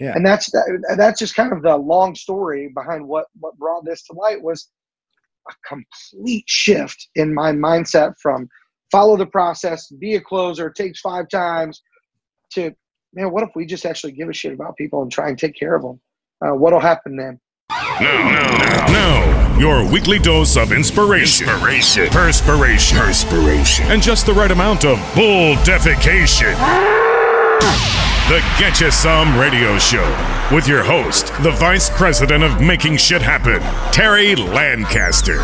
Yeah. And that's that, that's just kind of the long story behind what what brought this to light was a complete shift in my mindset from follow the process, be a closer, takes five times, to man, what if we just actually give a shit about people and try and take care of them? Uh, what'll happen then? Now, now, now, your weekly dose of inspiration, inspiration, perspiration, perspiration, and just the right amount of bull defecation. The Getcha Some Radio Show with your host, the Vice President of Making Shit Happen, Terry Lancaster.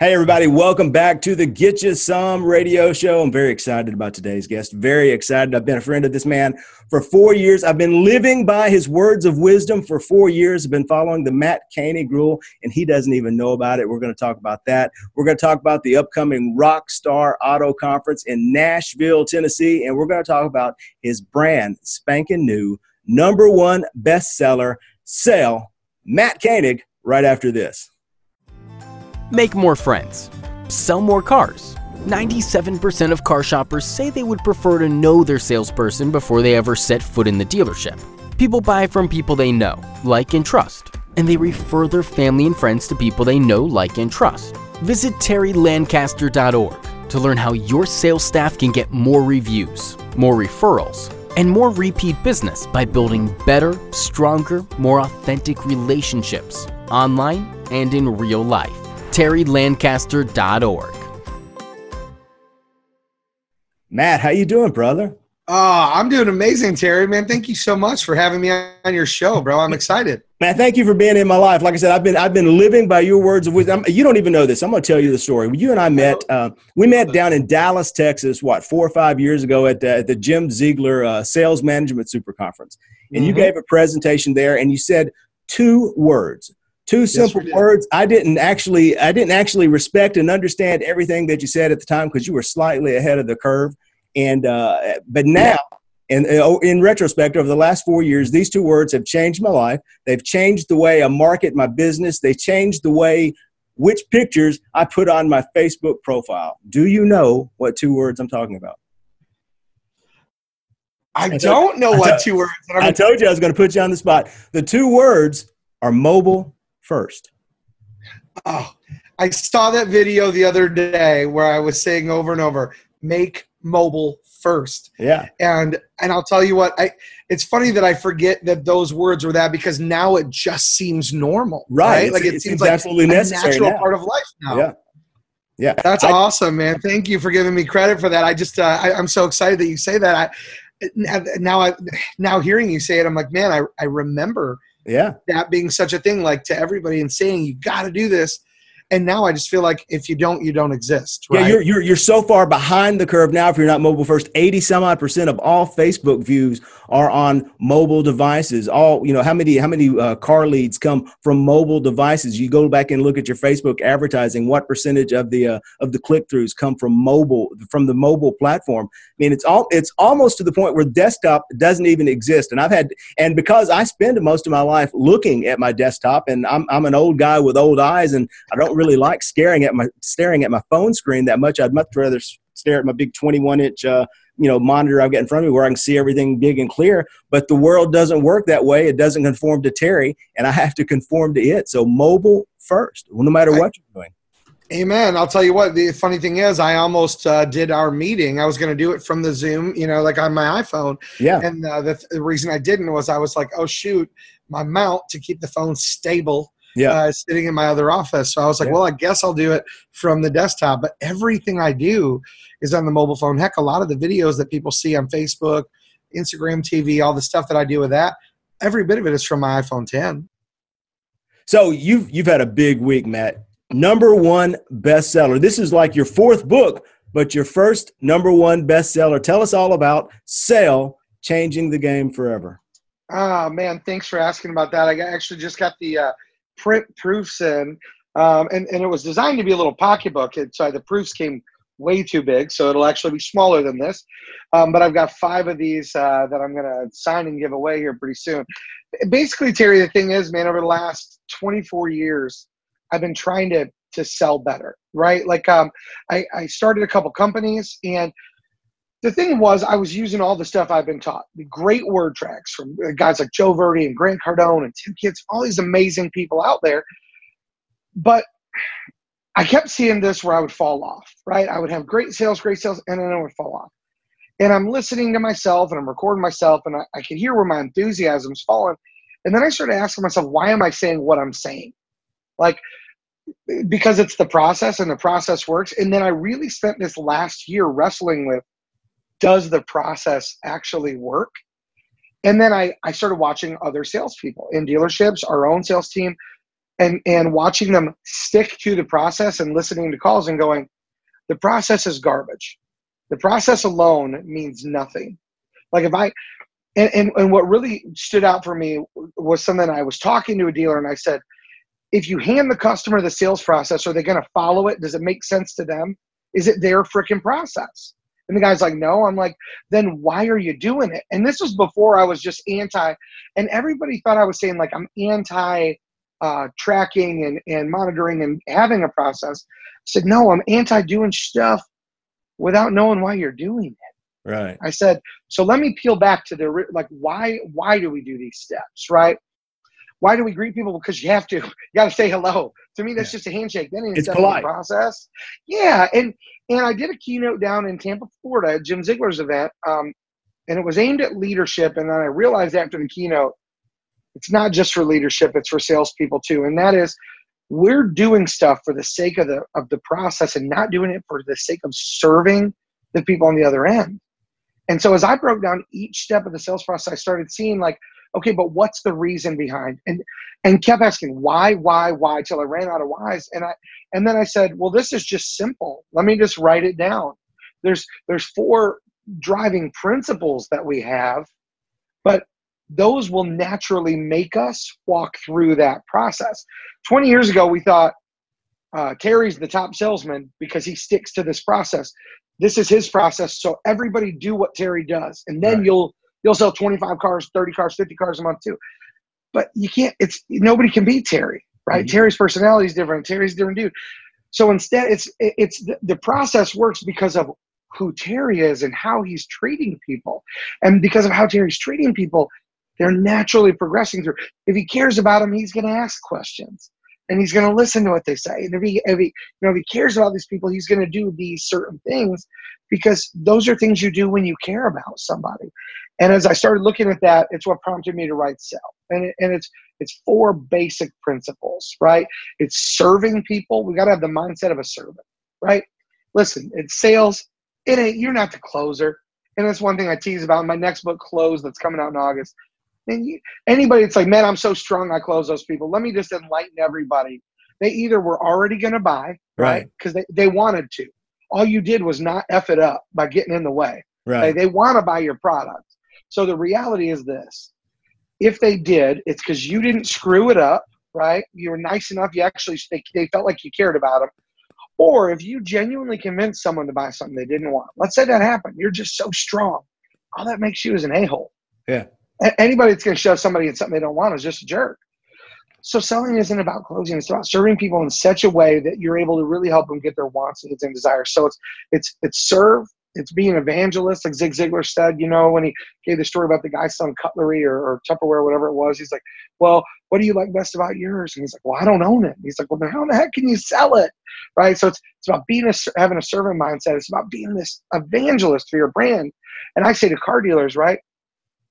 Hey, everybody, welcome back to the Get You Some radio show. I'm very excited about today's guest. Very excited. I've been a friend of this man for four years. I've been living by his words of wisdom for four years. I've been following the Matt Koenig rule, and he doesn't even know about it. We're going to talk about that. We're going to talk about the upcoming Rockstar Auto Conference in Nashville, Tennessee, and we're going to talk about his brand spanking new number one bestseller, Sell, Matt Koenig, right after this. Make more friends. Sell more cars. 97% of car shoppers say they would prefer to know their salesperson before they ever set foot in the dealership. People buy from people they know, like, and trust, and they refer their family and friends to people they know, like, and trust. Visit terrylancaster.org to learn how your sales staff can get more reviews, more referrals, and more repeat business by building better, stronger, more authentic relationships online and in real life terrylancaster.org. Matt, how you doing, brother? Oh, I'm doing amazing, Terry. Man, thank you so much for having me on your show, bro. I'm excited. Man, thank you for being in my life. Like I said, I've been I've been living by your words of wisdom. You don't even know this. I'm going to tell you the story. You and I met. Uh, we met down in Dallas, Texas. What four or five years ago at the, at the Jim Ziegler uh, Sales Management Super Conference, and mm-hmm. you gave a presentation there, and you said two words two simple yes, words. I didn't actually i didn't actually respect and understand everything that you said at the time because you were slightly ahead of the curve. And uh, but now and uh, in retrospect over the last four years these two words have changed my life. They've changed the way i market my business. They changed the way which pictures i put on my facebook profile. Do you know what two words i'm talking about? I don't know what two words. I told you I was going to put you on the spot. The two words are mobile first? Oh, I saw that video the other day where I was saying over and over, make mobile first. Yeah. And and I'll tell you what, I it's funny that I forget that those words were that because now it just seems normal. Right. right? Like it seems like absolutely a natural now. part of life now. Yeah. Yeah. That's I, awesome, man. Thank you for giving me credit for that. I just uh, I, I'm so excited that you say that. I now I now hearing you say it, I'm like, man, I, I remember yeah. That being such a thing like to everybody and saying you got to do this and now I just feel like if you don't, you don't exist. Right? Yeah, you're, you're you're so far behind the curve now. If you're not mobile first, eighty some odd percent of all Facebook views are on mobile devices. All you know, how many how many uh, car leads come from mobile devices? You go back and look at your Facebook advertising. What percentage of the uh, of the click throughs come from mobile from the mobile platform? I mean, it's all it's almost to the point where desktop doesn't even exist. And I've had and because I spend most of my life looking at my desktop, and I'm I'm an old guy with old eyes, and I don't really like staring at my staring at my phone screen that much. I'd much rather stare at my big 21 inch uh, you know monitor I've got in front of me where I can see everything big and clear. But the world doesn't work that way. It doesn't conform to Terry, and I have to conform to it. So mobile first, no matter what you're doing. Amen. I'll tell you what. The funny thing is, I almost uh, did our meeting. I was going to do it from the Zoom, you know, like on my iPhone. Yeah. And uh, the, th- the reason I didn't was I was like, oh shoot, my mount to keep the phone stable yeah. Uh, sitting in my other office. So I was like, yeah. well, I guess I'll do it from the desktop. But everything I do is on the mobile phone. Heck, a lot of the videos that people see on Facebook, Instagram TV, all the stuff that I do with that, every bit of it is from my iPhone 10. So you've you've had a big week, Matt. Number one bestseller. This is like your fourth book, but your first number one bestseller. Tell us all about Sell, changing the game forever. Oh man, thanks for asking about that. I actually just got the uh, print proofs in, um, and and it was designed to be a little pocketbook. It, so the proofs came way too big, so it'll actually be smaller than this. Um, but I've got five of these uh, that I'm gonna sign and give away here pretty soon. Basically, Terry, the thing is, man, over the last 24 years, I've been trying to to sell better, right? Like, um, I, I started a couple companies and the thing was, I was using all the stuff I've been taught, the great word tracks from uh, guys like Joe Verde and Grant Cardone and Tim Kintz, all these amazing people out there. But I kept seeing this where I would fall off, right? I would have great sales, great sales, and then I would fall off. And I'm listening to myself and I'm recording myself, and I, I can hear where my enthusiasm's falling. And then I started asking myself, why am I saying what I'm saying? Like, because it's the process and the process works. And then I really spent this last year wrestling with does the process actually work? And then I, I started watching other salespeople in dealerships, our own sales team, and, and watching them stick to the process and listening to calls and going, the process is garbage. The process alone means nothing. Like if I, and, and, and what really stood out for me was something I was talking to a dealer and I said, if you hand the customer the sales process, are they going to follow it? Does it make sense to them? Is it their freaking process? And the guy's like, no. I'm like, then why are you doing it? And this was before I was just anti, and everybody thought I was saying like I'm anti uh, tracking and, and monitoring and having a process. I said, no, I'm anti doing stuff without knowing why you're doing it. Right. I said, so let me peel back to the like why why do we do these steps, right? Why do we greet people? Because you have to. You got to say hello. To me, that's yeah. just a handshake. Then it's polite process. Yeah, and and I did a keynote down in Tampa, Florida, Jim Ziegler's event, um, and it was aimed at leadership. And then I realized after the keynote, it's not just for leadership; it's for salespeople too. And that is, we're doing stuff for the sake of the of the process, and not doing it for the sake of serving the people on the other end. And so, as I broke down each step of the sales process, I started seeing like okay, but what's the reason behind? And and kept asking why, why, why till I ran out of whys. And I and then I said, well, this is just simple. Let me just write it down. There's there's four driving principles that we have, but those will naturally make us walk through that process. 20 years ago, we thought uh, Terry's the top salesman because he sticks to this process. This is his process, so everybody do what Terry does, and then right. you'll You'll sell 25 cars, 30 cars, 50 cars a month too. But you can't, it's nobody can beat Terry, right? Mm-hmm. Terry's personality is different. Terry's a different dude. So instead, it's it's the, the process works because of who Terry is and how he's treating people. And because of how Terry's treating people, they're naturally progressing through. If he cares about them, he's going to ask questions and he's going to listen to what they say. And if he, if he, you know, if he cares about these people, he's going to do these certain things because those are things you do when you care about somebody. And as I started looking at that, it's what prompted me to write Sell. And, it, and it's it's four basic principles, right? It's serving people. We got to have the mindset of a servant, right? Listen, it's sales. It ain't you're not the closer. And that's one thing I tease about in my next book, Close, that's coming out in August. And you, anybody that's like, man, I'm so strong, I close those people. Let me just enlighten everybody. They either were already going to buy, right? Because right? they, they wanted to. All you did was not F it up by getting in the way. Right. They, they want to buy your product. So the reality is this if they did, it's because you didn't screw it up, right? You were nice enough. You actually, they, they felt like you cared about them. Or if you genuinely convinced someone to buy something they didn't want, let's say that happened, you're just so strong. All that makes you is an a hole. Yeah. Anybody that's going to shove somebody in something they don't want is just a jerk. So selling isn't about closing; it's about serving people in such a way that you're able to really help them get their wants, needs, and desires. So it's it's it's serve, it's being evangelist, like Zig Ziglar said, you know, when he gave the story about the guy selling cutlery or, or Tupperware, whatever it was. He's like, well, what do you like best about yours? And he's like, well, I don't own it. And he's like, well, then how the heck can you sell it? Right. So it's, it's about being a, having a servant mindset. It's about being this evangelist for your brand. And I say to car dealers, right,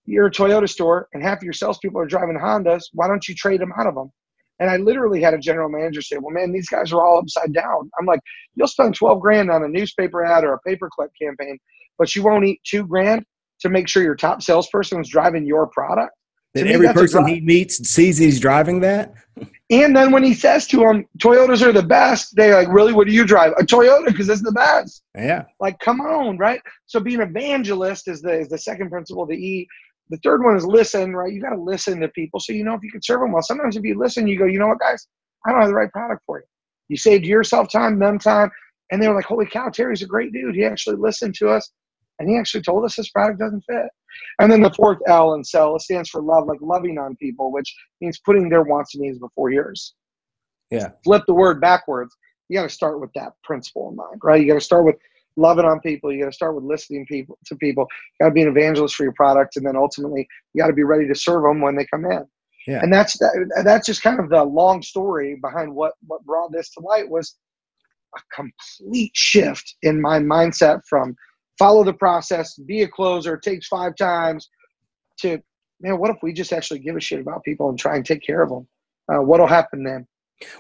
you're a Toyota store and half of your salespeople are driving Hondas. Why don't you trade them out of them? And I literally had a general manager say, Well, man, these guys are all upside down. I'm like, You'll spend 12 grand on a newspaper ad or a paperclip campaign, but you won't eat two grand to make sure your top salesperson is driving your product. That every person he meets sees he's driving that. And then when he says to them, Toyotas are the best, they're like, really, what do you drive? A Toyota because it's the best. Yeah. Like, come on, right? So being evangelist is the is the second principle. The E the third one is listen, right? You got to listen to people so you know if you can serve them well. Sometimes if you listen, you go, you know what, guys, I don't have the right product for you. You saved yourself time, them time, and they were like, holy cow, Terry's a great dude. He actually listened to us, and he actually told us this product doesn't fit. And then the fourth L in sell it stands for love, like loving on people, which means putting their wants and needs before yours. Yeah. Flip the word backwards. You got to start with that principle in mind, right? You got to start with loving on people. You got to start with listening people to people. You got to be an evangelist for your product, and then ultimately you got to be ready to serve them when they come in. Yeah. And that's that, that's just kind of the long story behind what what brought this to light was a complete shift in my mindset from follow the process, be a closer, takes five times, to man, what if we just actually give a shit about people and try and take care of them? Uh, what'll happen then?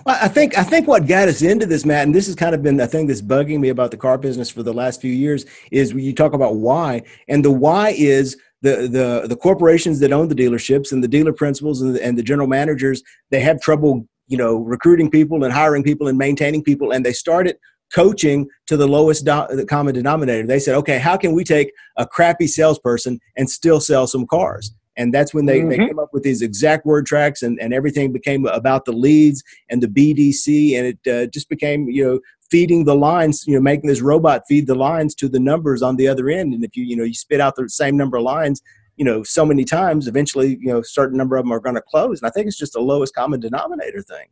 Well, I think I think what got us into this, Matt, and this has kind of been the thing that's bugging me about the car business for the last few years, is when you talk about why, and the why is the the the corporations that own the dealerships and the dealer principals and the, and the general managers they have trouble, you know, recruiting people and hiring people and maintaining people, and they started coaching to the lowest do- common denominator. They said, okay, how can we take a crappy salesperson and still sell some cars? And that's when they, mm-hmm. they came up with these exact word tracks and, and everything became about the leads and the bdc and it uh, just became you know feeding the lines you know making this robot feed the lines to the numbers on the other end. And if you you know you spit out the same number of lines you know so many times eventually you know a certain number of them are going to close. And i think it's just the lowest common denominator thing.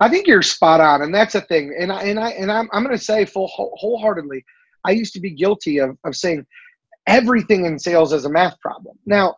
I think you're spot on and that's a thing. And i and i and i'm, I'm going to say full wholeheartedly i used to be guilty of, of saying everything in sales is a math problem. Now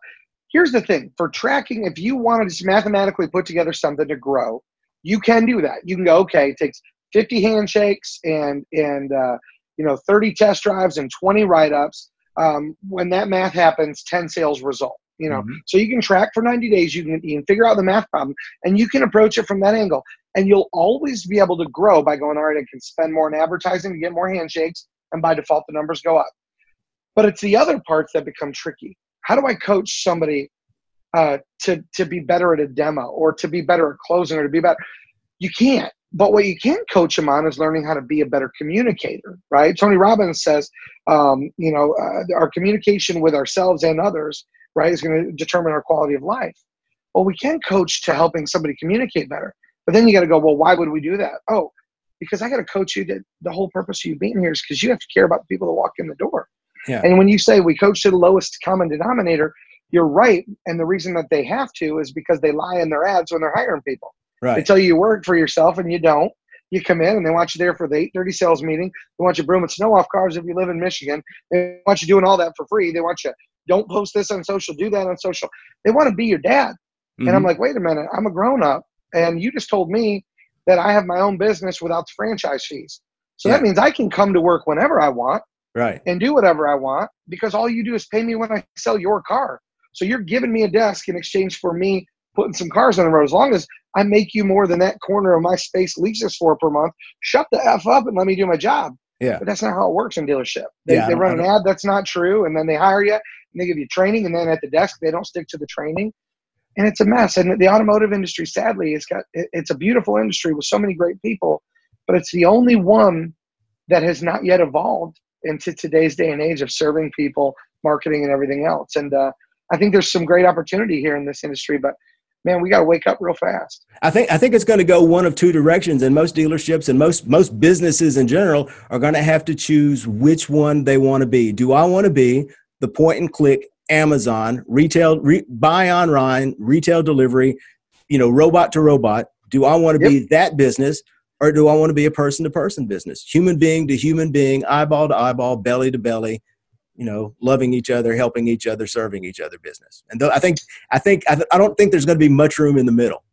here's the thing for tracking, if you want to just mathematically put together something to grow, you can do that. You can go, okay, it takes 50 handshakes and and uh, you know 30 test drives and 20 write-ups. Um, when that math happens, 10 sales result. You know, mm-hmm. so you can track for 90 days. You can, you can figure out the math problem, and you can approach it from that angle. And you'll always be able to grow by going, all right, I can spend more in advertising to get more handshakes, and by default, the numbers go up. But it's the other parts that become tricky how do I coach somebody uh, to to be better at a demo or to be better at closing or to be better? You can't. But what you can coach them on is learning how to be a better communicator, right? Tony Robbins says, um, you know, uh, our communication with ourselves and others, right, is going to determine our quality of life. Well, we can coach to helping somebody communicate better. But then you got to go, well, why would we do that? Oh, because I got to coach you that the whole purpose of you being here is because you have to care about the people that walk in the door. Yeah. And when you say we coach to the lowest common denominator, you're right. And the reason that they have to is because they lie in their ads when they're hiring people. Right. They tell you you work for yourself and you don't. You come in and they want you there for the 8:30 sales meeting. They want you brooming snow off cars if you live in Michigan. They want you doing all that for free. They want you don't post this on social, do that on social. They want to be your dad. Mm-hmm. And I'm mm-hmm. like, wait a minute, I'm a grown up, and you just told me that I have my own business without the franchise fees. So yeah. that means I can come to work whenever I want right. and do whatever i want because all you do is pay me when i sell your car. So you're giving me a desk in exchange for me putting some cars on the road. As long as i make you more than that corner of my space leases for per month shut the f up and let me do my job. Yeah. But that's not how it works in dealership. They, yeah, they run an ad that's not true and then they hire you and they give you training and then at the desk they don't stick to the training. And it's a mess. And the automotive industry sadly it's got it's a beautiful industry with so many great people but it's the only one that has not yet evolved into today's day and age of serving people, marketing, and everything else. And uh, I think there's some great opportunity here in this industry, but man, we got to wake up real fast. I think I think it's going to go one of two directions, and most dealerships and most most businesses in general are going to have to choose which one they want to be. Do I want to be the point and click Amazon retail re, buy online retail delivery, you know, robot to robot? Do I want to yep. be that business? Or do I want to be a person to person business, human being to human being, eyeball to eyeball, belly to belly, you know, loving each other, helping each other, serving each other business. And th- I think, I think, I, th- I don't think there's going to be much room in the middle.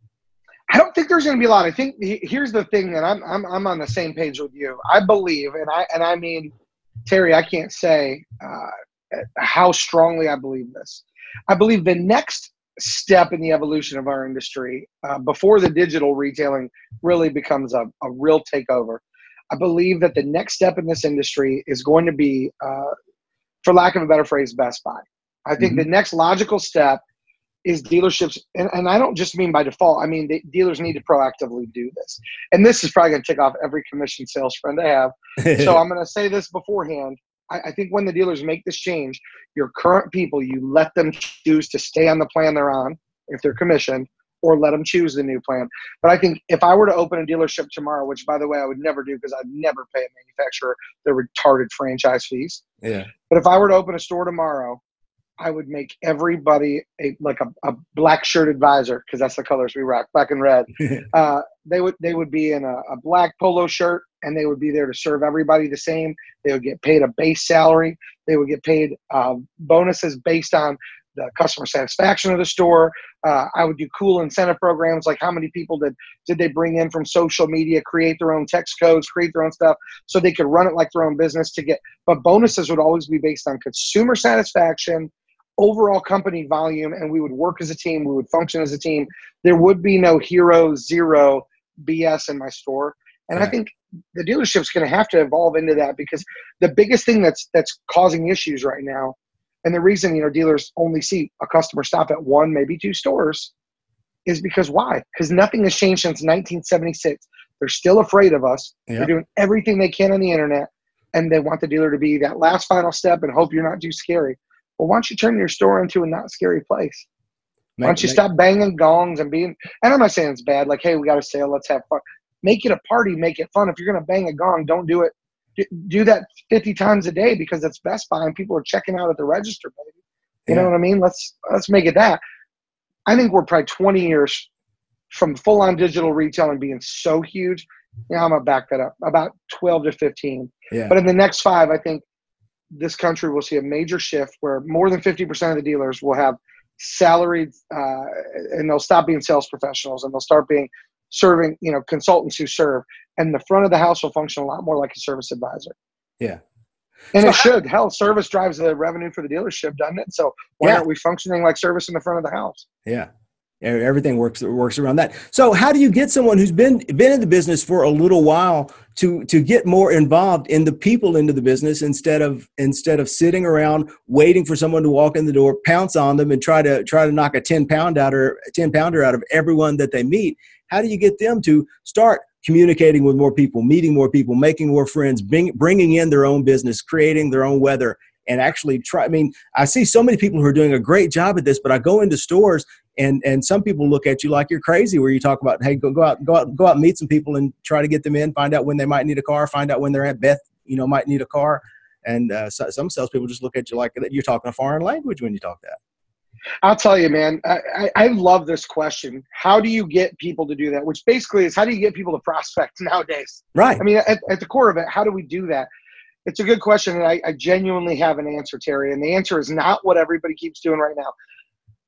I don't think there's going to be a lot. I think here's the thing, that I'm, I'm, I'm on the same page with you. I believe, and I, and I mean, Terry, I can't say uh, how strongly I believe this. I believe the next step in the evolution of our industry uh, before the digital retailing really becomes a, a real takeover. I believe that the next step in this industry is going to be, uh, for lack of a better phrase, Best Buy. I think mm-hmm. the next logical step is dealerships, and, and I don't just mean by default, I mean, the dealers need to proactively do this. And this is probably going to tick off every commission sales friend I have. so I'm going to say this beforehand. I, I think when the dealers make this change, your current people, you let them choose to stay on the plan they're on if they're commissioned, or let them choose the new plan. But I think if I were to open a dealership tomorrow, which by the way I would never do because I'd never pay a manufacturer their retarded franchise fees. Yeah. But if I were to open a store tomorrow, I would make everybody a like a, a black shirt advisor because that's the colors we rock, black and red. uh, they would they would be in a, a black polo shirt and they would be there to serve everybody the same. They would get paid a base salary. They would get paid uh, bonuses based on the customer satisfaction of the store. Uh, I would do cool incentive programs like how many people did did they bring in from social media, create their own text codes, create their own stuff, so they could run it like their own business to get. But bonuses would always be based on consumer satisfaction, overall company volume, and we would work as a team. We would function as a team. There would be no hero zero BS in my store, and I think the dealership's going to have to evolve into that because the biggest thing that's that's causing issues right now and the reason you know dealers only see a customer stop at one, maybe two stores, is because why? Because nothing has changed since 1976. They're still afraid of us. Yep. They're doing everything they can on the internet, and they want the dealer to be that last final step and hope you're not too scary. Well, why don't you turn your store into a not scary place? Why don't you stop banging gongs and being? And I'm not saying it's bad. Like, hey, we got a sale. Let's have fun. Make it a party. Make it fun. If you're gonna bang a gong, don't do it do that 50 times a day because it's Best Buy and people are checking out at the register, baby. You yeah. know what I mean? Let's let's make it that. I think we're probably 20 years from full on digital retailing being so huge. Yeah, I'm gonna back that up. About 12 to 15. Yeah. But in the next five, I think this country will see a major shift where more than 50% of the dealers will have salaried uh, and they'll stop being sales professionals and they'll start being serving, you know, consultants who serve, and the front of the house will function a lot more like a service advisor. Yeah. And so it should. Hell, service drives the revenue for the dealership, doesn't it? So why yeah. aren't we functioning like service in the front of the house? Yeah. Everything works works around that. So how do you get someone who's been been in the business for a little while to to get more involved in the people into the business instead of instead of sitting around waiting for someone to walk in the door, pounce on them, and try to try to knock a ten pound out or ten pounder out of everyone that they meet? How do you get them to start communicating with more people, meeting more people, making more friends, bring, bringing in their own business, creating their own weather, and actually try? I mean, I see so many people who are doing a great job at this, but I go into stores and and some people look at you like you're crazy. Where you talk about, hey, go go out, go out, go out, and meet some people and try to get them in, find out when they might need a car, find out when they're at Beth, you know, might need a car. And uh, so, some salespeople just look at you like you're talking a foreign language when you talk that. I'll tell you, man, I, I, love this question. How do you get people to do that? Which basically is how do you get people to prospect nowadays? Right. I mean, at, at the core of it, how do we do that? It's a good question, and I, I genuinely have an answer, Terry. And the answer is not what everybody keeps doing right now.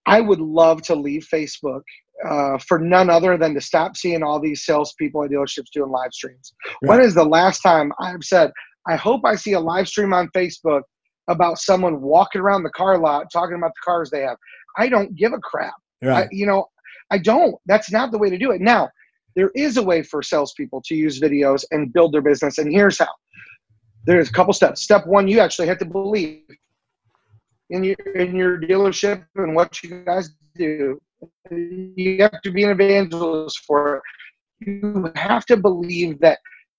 I would love to leave Facebook uh, for none other than to stop seeing all these salespeople at dealerships doing live streams. Right. When is the last time I've said, I hope I see a live stream on Facebook about someone walking around the car lot talking about the cars they have. I don't give a crap. Right. I, you know, I don't. That's not the way to do it. Now, there is a way for salespeople to use videos and build their business, and here's how. There's a couple steps. Step one, you actually have to believe in your in your dealership and what you guys do. You have to be an evangelist for it. You have to believe that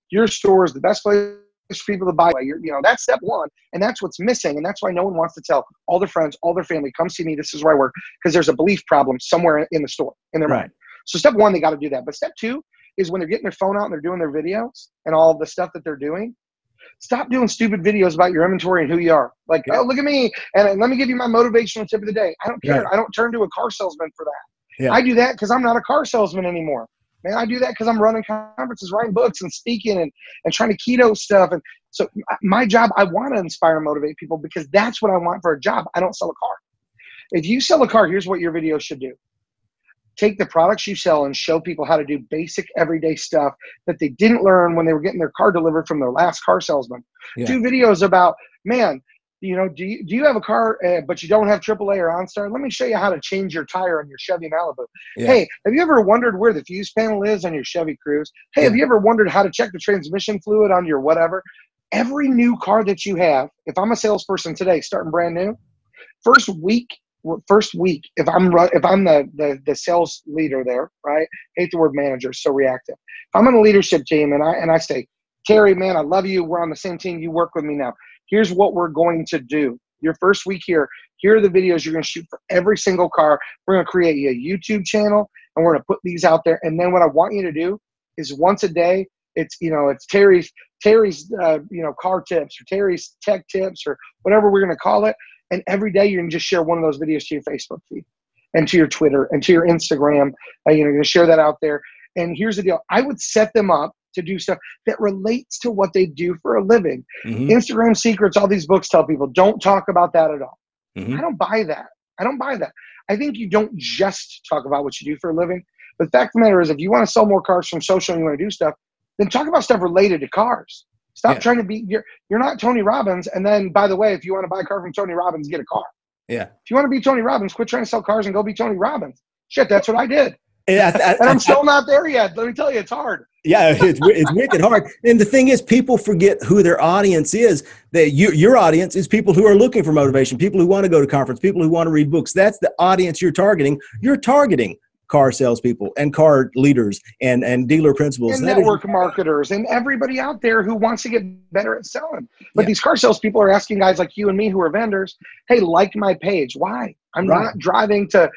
your store is the best place for people to buy. You're, you know, that's step one, and that's what's missing, and that's why no one wants to tell all their friends, all their family, come see me. This is where I work because there's a belief problem somewhere in the store in their right. mind. So step one, they got to do that. But step two is when they're getting their phone out and they're doing their videos and all the stuff that they're doing. Stop doing stupid videos about your inventory and who you are. Like, yeah. oh, look at me, and let me give you my motivational tip of the day. I don't care. Right. I don't turn to a car salesman for that. Yeah. I do that because I'm not a car salesman anymore. Man, I do that because I'm running conferences, writing books, and speaking, and and trying to keto stuff. And so my job, I want to inspire and motivate people because that's what I want for a job. I don't sell a car. If you sell a car, here's what your video should do. Take the products you sell and show people how to do basic everyday stuff that they didn't learn when they were getting their car delivered from their last car salesman. Yeah. Do videos about, man, you know, do you, do you have a car, uh, but you don't have AAA or OnStar? Let me show you how to change your tire on your Chevy Malibu. Yeah. Hey, have you ever wondered where the fuse panel is on your Chevy Cruze? Hey, yeah. have you ever wondered how to check the transmission fluid on your whatever? Every new car that you have, if I'm a salesperson today, starting brand new, first week, first week, if I'm if I'm the, the the sales leader there, right? Hate the word manager, so reactive. If I'm on a leadership team and I and I say, Terry, man, I love you. We're on the same team. You work with me now here's what we're going to do. Your first week here, here are the videos you're going to shoot for every single car. We're going to create a YouTube channel and we're going to put these out there. And then what I want you to do is once a day, it's you know it's Terry's Terry's uh, you know car tips or Terry's tech tips or whatever we're going to call it. And every day you're going to just share one of those videos to your Facebook feed and to your Twitter and to your Instagram. Uh, you know, you're going to share that out there. And here's the deal: I would set them up to do stuff that relates to what they do for a living. Mhm. Instagram secrets, all these books tell people don't talk about that at all. Mhm. I don't buy that. I don't buy that. I think you don't just talk about what you do for a living. But the fact of the matter is, if you want to sell more cars from social and you want to do stuff, then talk about stuff related to cars. Stop Yeah. trying to be you're you're not Tony Robbins. And then by the way, if you want to buy a car from Tony Robbins, get a car. Yeah. If you want to be Tony Robbins, quit trying to sell cars and go be Tony Robbins. Shit, that's what I did. Yeah, I- I- And I'm still not there yet. Let me tell you, it's hard. Yeah, it's it's wicked hard. And the thing is, people forget who their audience is. That you, your audience is people who are looking for motivation, people who want to go to conference, people who want to read books. That's the audience you're targeting. You're targeting car salespeople and car leaders and and dealer principals. and is- network marketers and everybody out there who wants to get better at selling. But Yeah. these car salespeople are asking guys like you and me who are vendors, hey, like my page. Why? I'm Right. not driving to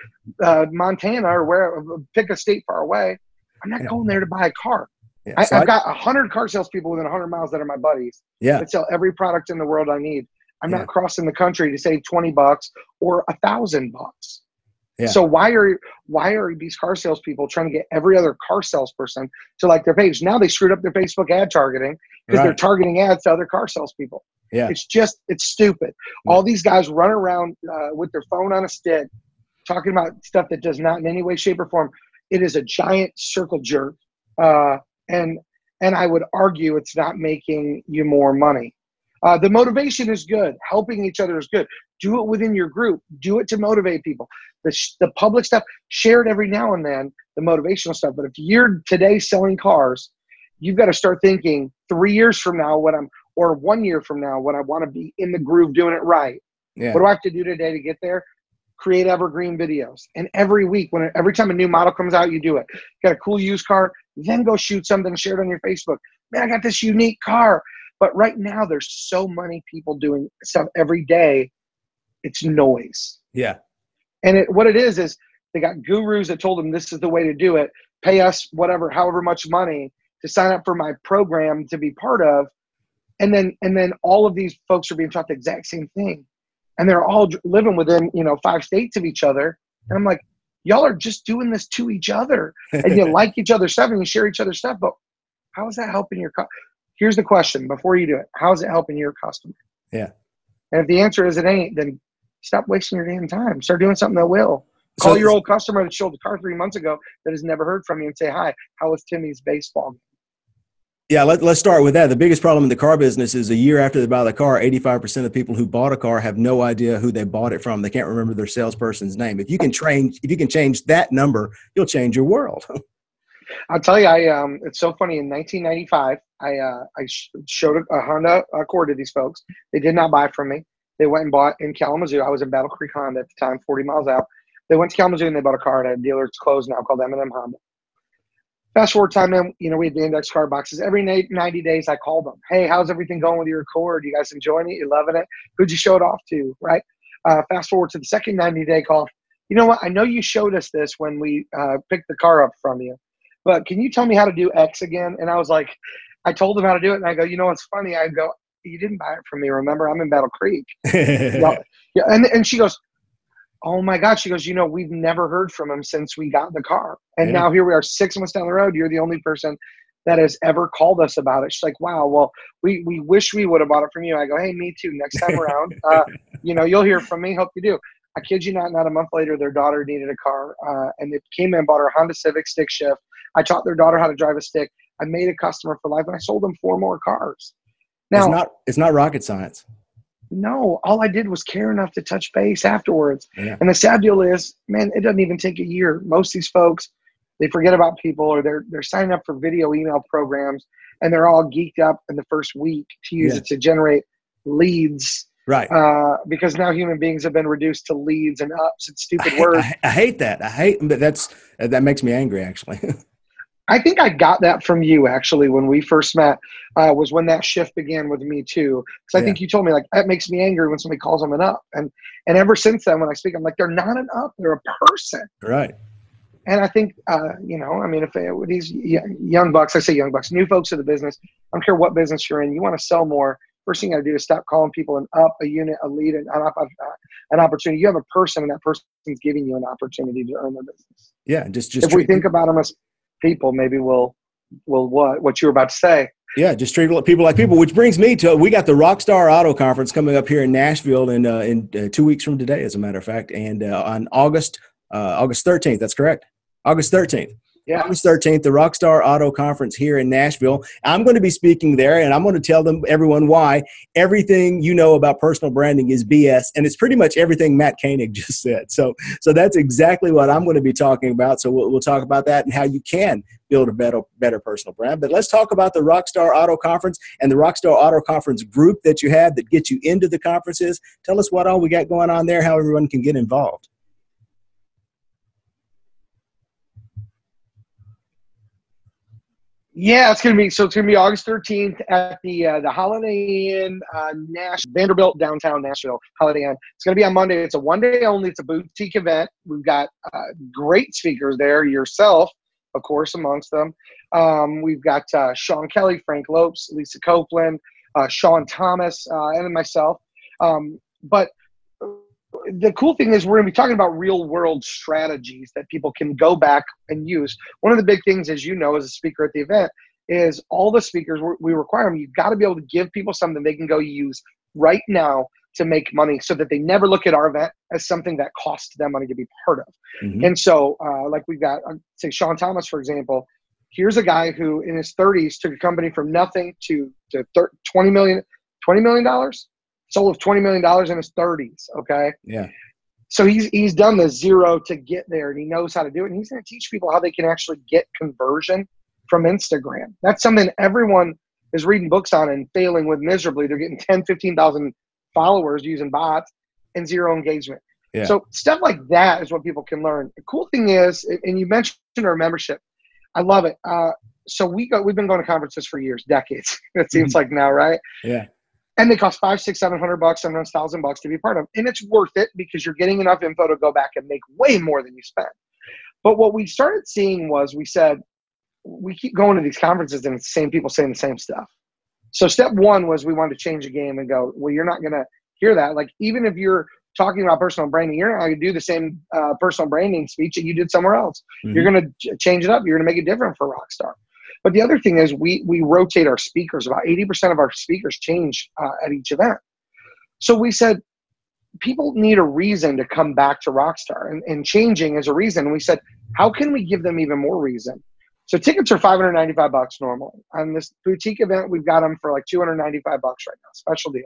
uh, Montana or where, pick a state far away. I'm not Yeah. going there to buy a car. yeah, I, so I've I- got 100 car salespeople within 100 miles that are my buddies yeah, that sell every product in the world I need. I'm not crossing the country to save 20 bucks or a thousand bucks. Yeah. So why are why are these car salespeople trying to get every other car salesperson to like their page? Now they screwed up their Facebook ad targeting because they're targeting ads to other car salespeople. Yeah. It's just it's stupid. Yeah. All these guys run around uh, with their phone on a stick, talking about stuff that does not in any way, shape, or form. It is a giant circle jerk, uh, and and I would argue it's not making you more money. Uh, the motivation is good. Helping each other is good. Do it within your group. Do it to motivate people. The, sh- the public stuff, share it every now and then, the motivational stuff. But if you're today selling cars, you've got to start thinking three years from now what I'm, or one year from now when I want to be in the groove doing it right. yeah, What do I have to do today to get there? Create evergreen videos. And every week, when every time a new model comes out, you do it. Got a cool used car, then go shoot something, share it on your Facebook. Man, I got this unique car. But right now, there's so many people doing stuff every day. It's noise. yeah, And it, what it is is they got gurus that told them this is the way to do it. Pay us whatever, however much money to sign up for my program to be part of, and then and then all of these folks are being taught the exact same thing, and they're all living within you know five states of each other. And I'm like, y'all are just doing this to each other, and you like each other's stuff and you share each other's stuff. But how is that helping your? cu- Here's the question: Before you do it, how is it helping your customer? Yeah. And if the answer is it ain't, then stop wasting your damn time. Start doing something that will. Call So- your old customer that showed the car three months ago that has never heard from you and say, Hi, how was Timmy's baseball? game?" Yeah, let, let's start with that. The biggest problem in the car business is a year after they buy the car, 85% of people who bought a car have no idea who they bought it from. They can't remember their salesperson's name. If you can train, if you can change that number, you'll change your world. I'll tell you, I um, it's so funny. In 1995, I uh, I sh- showed a Honda Accord to these folks. They did not buy from me. They went and bought in Kalamazoo. I was in Battle Creek Honda at the time, 40 miles out. They went to Kalamazoo and they bought a car at a dealer. It's closed now called M&M Honda. Fast forward time, then you know we had the index card boxes. Every 90 days, I called them. Hey, how's everything going with your Accord? You guys enjoying it? You loving it? Who'd you show it off to? Right. Uh, fast forward to the second 90 day call. You know what? I know you showed us this when we uh, picked the car up from you but can you tell me how to do X again? And I was like, I told him how to do it, and I go, you know what's funny? I go, you didn't buy it from me, remember? I'm in Battle Creek. yeah, yeah. And and she goes, oh my God. She goes, you know, we've never heard from him since we got the car, and Yeah. now here we are, six months down the road. You're the only person that has ever called us about it. She's like, wow. Well, we we wish we would have bought it from you. I go, hey, me too. Next time around, uh, you know, you'll hear from me. Hope you do. I kid you not, not a month later, their daughter needed a car, uh, and they came in and bought her a Honda Civic stick shift. I taught their daughter how to drive a stick. I made a customer for life, and I sold them four more cars. Now, it's not it's not rocket science. no, all I did was care enough to touch base afterwards. Yeah. And the sad deal is, man, it doesn't even take a year. Most of these folks, they forget about people, or they're they're signing up for video email programs, and they're all geeked up in the first week to use Yeah. it to generate leads. Right. Uh, because now human beings have been reduced to leads and ups and I stupid hate, words. I, I hate that. I hate, but that's that makes me angry actually. I think I got that from you actually when we first met. Uh, was when that shift began with me too. Because I Yeah. think you told me like that makes me angry when somebody calls them an up, and and ever since then when I speak, I'm like they're not an up, they're a person. right. And I think uh, you know, I mean, if these young bucks, I say young bucks, new folks to the business. I don't care what business you're in. You want to sell more. First thing you got to do is stop calling people an up, a unit, a lead, an, an, uh, an opportunity. You have a person, and that person's giving you an opportunity to earn their business Yeah. Just just if we think about them as people, maybe we'll well, what what you were about to say. Yeah, just treat people like people. Which brings me to we got the Rockstar Auto Conference coming up here in Nashville in uh, in uh, two weeks from today, as a matter of fact, and uh, on August uh, August thirteenth. That's correct, August thirteenth. Yeah. August 13th, the Rockstar Auto Conference here in Nashville. I'm going to be speaking there, and I'm going to tell them everyone why everything you know about personal branding is BS, and it's pretty much everything Matt Koenig just said. So, so that's exactly what I'm going to be talking about. So we'll, we'll talk about that and how you can build a better, better personal brand. But let's talk about the Rockstar Auto Conference and the Rockstar Auto Conference group that you have that gets you into the conferences. Tell us what all we got going on there, how everyone can get involved. Yeah, it's gonna be so. It's gonna be August 13th at the uh, the Holiday Inn, uh, Nash Vanderbilt downtown Nashville Holiday Inn. It's gonna be on Monday. It's a one day only. It's a boutique event. We've got uh, great speakers there. Yourself, of course, amongst them. Um, we've got uh, Sean Kelly, Frank Lopes, Lisa Copeland, uh, Sean Thomas, uh, and myself. Um, but the cool thing is we're going to be talking about real world strategies that people can go back and use. One of the big things as you know as a speaker at the event is all the speakers we require them you've got to be able to give people something they can go use right now to make money so that they never look at our event as something that costs them money to be part of. Mm-hmm. and so uh, like we've got uh, say sean thomas for example here's a guy who in his 30s took a company from nothing to, to 20 million 20 million dollars sold $20 million in his 30s. Okay. Yeah. So he's, he's done the zero to get there and he knows how to do it. And he's going to teach people how they can actually get conversion from Instagram. That's something everyone is reading books on and failing with miserably. They're getting 10, 15,000 followers using bots and zero engagement. Yeah. So stuff like that is what people can learn. The cool thing is, and you mentioned our membership, I love it. Uh, so we go, we've been going to conferences for years, decades. It seems mm-hmm. like now, right? Yeah and they cost five, six, seven hundred bucks, sometimes thousand bucks to be part of. And it's worth it because you're getting enough info to go back and make way more than you spend. But what we started seeing was we said, we keep going to these conferences and it's the same people saying the same stuff. So step one was we wanted to change the game and go, well, you're not going to hear that. Like even if you're talking about personal branding, you're not going to do the same uh, personal branding speech that you did somewhere else. Mm-hmm. You're going to change it up. You're going to make it different for Rockstar. But the other thing is we we rotate our speakers. About eighty percent of our speakers change uh, at each event. So we said people need a reason to come back to Rockstar, and, and changing is a reason. And we said, how can we give them even more reason? So tickets are 595 bucks normally. On this boutique event, we've got them for like 295 bucks right now, special deal.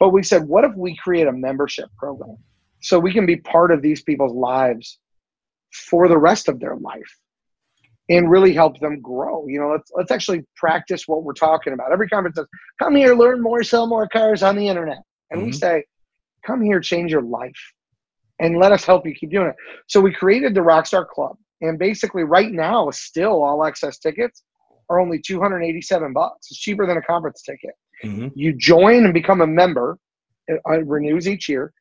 But we said, what if we create a membership program so we can be part of these people's lives for the rest of their life? And really help them grow. You know, let's let's actually practice what we're talking about. Every conference says, "Come here, learn more, sell more cars on the internet," and mm-hmm. we say, "Come here, change your life, and let us help you keep doing it." So we created the Rockstar Club, and basically, right now, still all access tickets are only two hundred eighty-seven bucks. It's cheaper than a conference ticket. Mm-hmm. You join and become a member. It, it renews each year,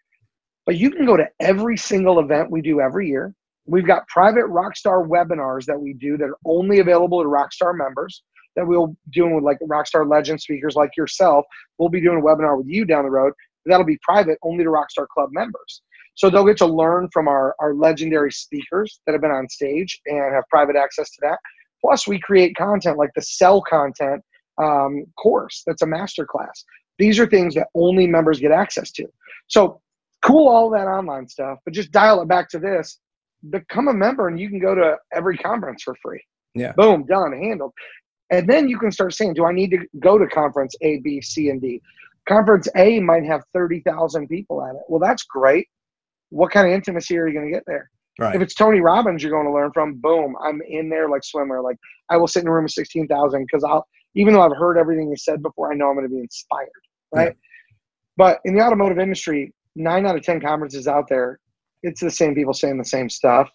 but you can go to every single event we do every year We've got private Rockstar webinars that we do that are only available to Rockstar members that we'll doing with like Rockstar legend speakers like yourself. We'll be doing a webinar with you down the road. That'll be private only to Rockstar Club members. So they'll get to learn from our, our legendary speakers that have been on stage and have private access to that. Plus, we create content like the sell content um, course that's a master class. These are things that only members get access to. So cool all that online stuff, but just dial it back to this become a member and you can go to every conference for free. Yeah. Boom, done, handled. And then you can start saying, do I need to go to conference A, B, C, and D? Conference A might have 30,000 people at it. Well, that's great. What kind of intimacy are you going to get there? Right. If it's Tony Robbins you're going to learn from, boom, I'm in there like swimmer. Like I will sit in a room of 16,000 because I'll, even though I've heard everything you said before, I know I'm going to be inspired. Right. Yeah. But in the automotive industry, nine out of 10 conferences out there, it's the same people saying the same stuff.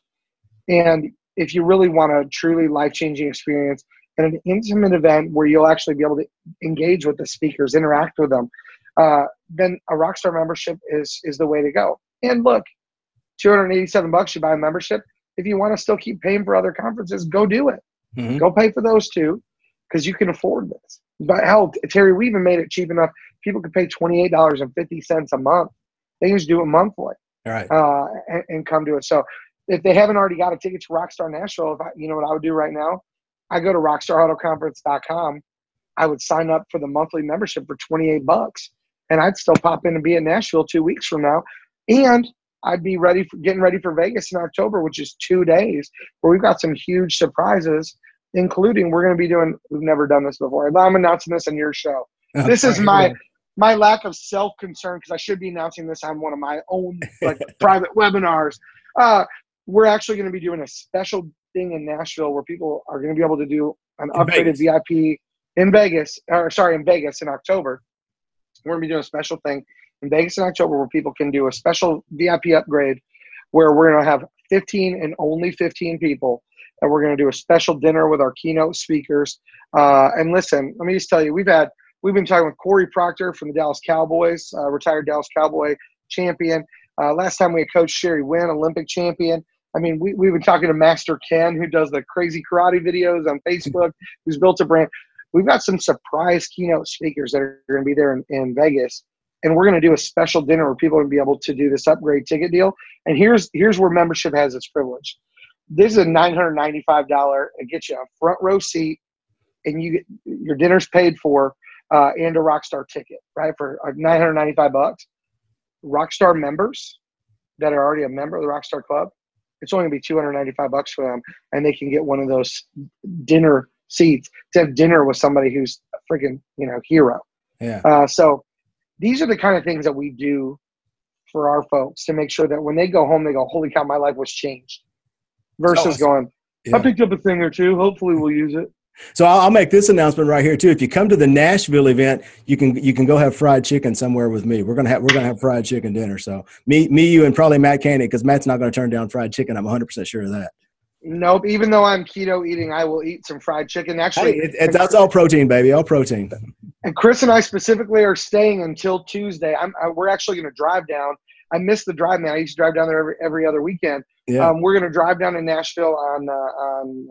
And if you really want a truly life changing experience and an intimate event where you'll actually be able to engage with the speakers, interact with them, uh, then a Rockstar membership is is the way to go. And look, 287 bucks you buy a membership. If you want to still keep paying for other conferences, go do it. Mm-hmm. Go pay for those too, because you can afford this. But hell, Terry, we even made it cheap enough. People could pay $28.50 a month. They just do it monthly right. uh, and, and, come to it. So if they haven't already got a ticket to Rockstar Nashville, if I, you know what I would do right now, I go to rockstarautoconference.com, I would sign up for the monthly membership for 28 bucks and I'd still pop in and be in Nashville two weeks from now. And I'd be ready for getting ready for Vegas in October, which is two days, where we've got some huge surprises, including we're going to be doing. We've never done this before. I'm announcing this on your show. This is my my lack of self concern because I should be announcing this on one of my own like private webinars. Uh, we're actually going to be doing a special thing in Nashville where people are going to be able to do an in upgraded Vegas. VIP in Vegas, or sorry, in Vegas in October. We're going to be doing a special thing in Vegas in October where people can do a special VIP upgrade where we're going to have 15 and only 15 people. And we're going to do a special dinner with our keynote speakers. Uh, and listen, let me just tell you, we've had we've been talking with Cory Procter from the Dallas Cowboys, uh, retired Dallas Cowboy champion. Uh, last time we had Coach Sherry Wynn, Olympic champion. I mean, we, we've been talking to Master Ken, who does the crazy karate videos on Facebook, who's built a brand. We've got some surprise keynote speakers that are going to be there in, in Vegas and we're going to do a special dinner where people will be able to do this upgrade ticket deal. And here's here's where membership has its privilege. This is a nine hundred ninety five dollar. It gets you a front row seat, and you get your dinner's paid for, uh, and a Rockstar ticket, right for ninety five bucks. Rockstar members that are already a member of the Rockstar Club, it's only gonna be two hundred ninety five bucks for them, and they can get one of those dinner seats to have dinner with somebody who's a freaking you know hero. Yeah. Uh, so these are the kind of things that we do for our folks to make sure that when they go home, they go, "Holy cow, my life was changed," versus oh, going, yeah. "I picked up a thing or two. Hopefully, we'll use it." So I'll make this announcement right here too. If you come to the Nashville event, you can you can go have fried chicken somewhere with me. We're gonna have we're gonna have fried chicken dinner. So me me you and probably Matt Koenig because Matt's not gonna turn down fried chicken. I'm 100 percent sure of that. Nope. Even though I'm keto eating, I will eat some fried chicken. Actually, hey, it, it's that's all protein, baby. All protein. And Chris and I specifically are staying until Tuesday. I'm. I, we're actually going to drive down. I miss the drive, man. I used to drive down there every every other weekend. Yeah. Um, we're going to drive down to Nashville on uh, on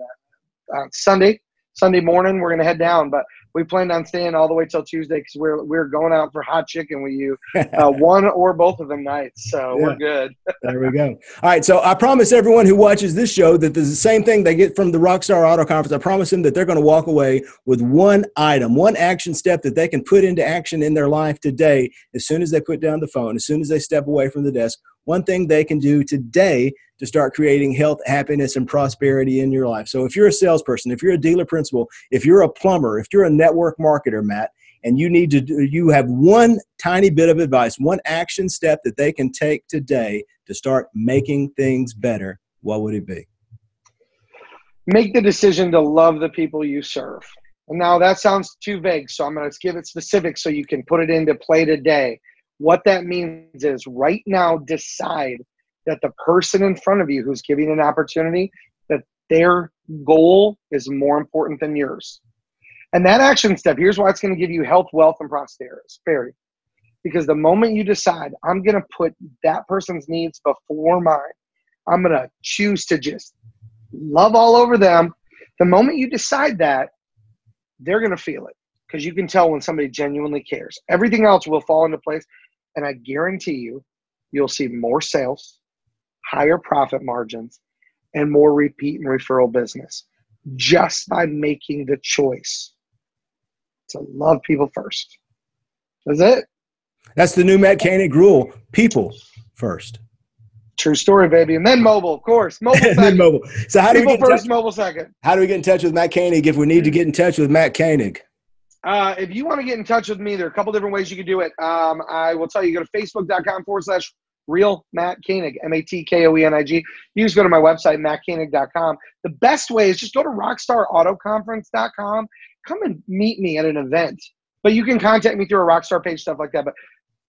uh, Sunday. Sunday morning, we're going to head down. But we planned on staying all the way till Tuesday because we're we're going out for hot chicken with you, uh, one or both of them nights. So yeah. we're good. there we go. All right. So I promise everyone who watches this show that there's the same thing they get from the Rockstar Auto Conference. I promise them that they're going to walk away with one item, one action step that they can put into action in their life today. As soon as they put down the phone, as soon as they step away from the desk, one thing they can do today to start creating health, happiness, and prosperity in your life. So if you're a salesperson, if you're a dealer principal, if you're a plumber, if you're a network marketer, Matt, and you need to do, you have one tiny bit of advice, one action step that they can take today to start making things better, what would it be? Make the decision to love the people you serve. And now that sounds too vague, so I'm going to give it specific so you can put it into play today. What that means is right now decide that the person in front of you who's giving an opportunity that their goal is more important than yours. And that action step here's why it's going to give you health wealth and prosperity because the moment you decide i'm going to put that person's needs before mine i'm going to choose to just love all over them. The moment you decide that they're going to feel it. Because you can tell when somebody genuinely cares. Everything else will fall into place and i guarantee you you'll see more sales higher profit margins, and more repeat and referral business just by making the choice to love people first. That's it. That's the new Matt Koenig rule. People first. True story, baby. And then mobile, of course. Mobile then mobile. So how do People we get first, touch, mobile second. How do we get in touch with Matt Koenig if we need to get in touch with Matt Koenig? Uh, if you want to get in touch with me, there are a couple different ways you can do it. Um, I will tell you, go to facebook.com forward slash real Matt Koenig, M A T K O E N I G. You just go to my website, mattkoenig.com. The best way is just go to rockstarautoconference.com. Come and meet me at an event. But you can contact me through a Rockstar page, stuff like that. But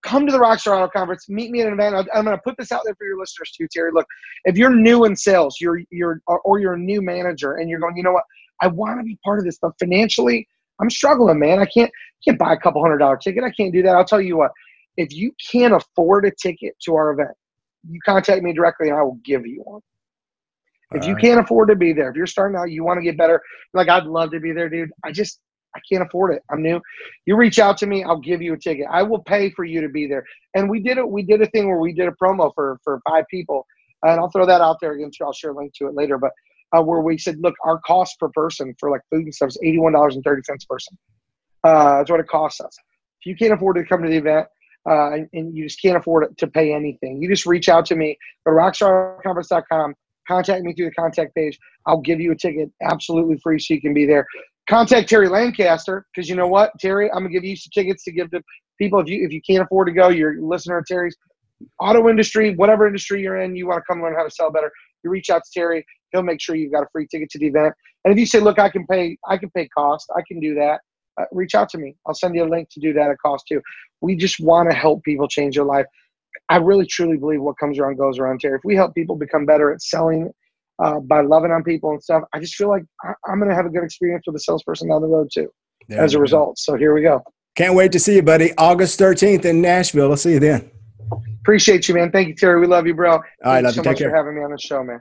come to the Rockstar Auto Conference, meet me at an event. I'm going to put this out there for your listeners too, Terry. Look, if you're new in sales, you're you're or you're a new manager, and you're going, you know what, I want to be part of this, but financially, I'm struggling, man. I can't can't buy a couple hundred dollar ticket. I can't do that. I'll tell you what, if you can't afford a ticket to our event, you contact me directly and I will give you one. If you can't afford to be there, if you're starting out, you want to get better, like I'd love to be there, dude. I just I can't afford it. I'm new. You reach out to me, I'll give you a ticket. I will pay for you to be there. And we did it. We did a thing where we did a promo for for five people, and I'll throw that out there again too. I'll share a link to it later. But uh, where we said, look, our cost per person for like food and stuff is eighty one dollars and thirty cents per person. Uh, that's what it costs us. If you can't afford to come to the event, uh, and, and, you just can't afford to pay anything, you just reach out to me. Go to rockstarconference.com, contact me through the contact page. I'll give you a ticket absolutely free so you can be there. Contact Terry Lancaster because you know what, Terry, I'm gonna give you some tickets to give to people if you if you can't afford to go. You're a listener to Terry's auto industry, whatever industry you're in, you want to come learn how to sell better. You reach out to Terry. He'll make sure you've got a free ticket to the event. And if you say, "Look, I can pay, I can pay cost, I can do that," uh, reach out to me. I'll send you a link to do that at cost too. We just want to help people change their life. I really truly believe what comes around goes around, Terry. If we help people become better at selling uh, by loving on people and stuff, I just feel like I, am going to have a good experience with a salesperson down the road too, as a result. So here we go. Can't wait to see you, buddy. August 13th in Nashville. I'll see you then. Appreciate you, man. Thank you, Terry. We love you, bro. All right, love you. So Take much for having me on the show, man.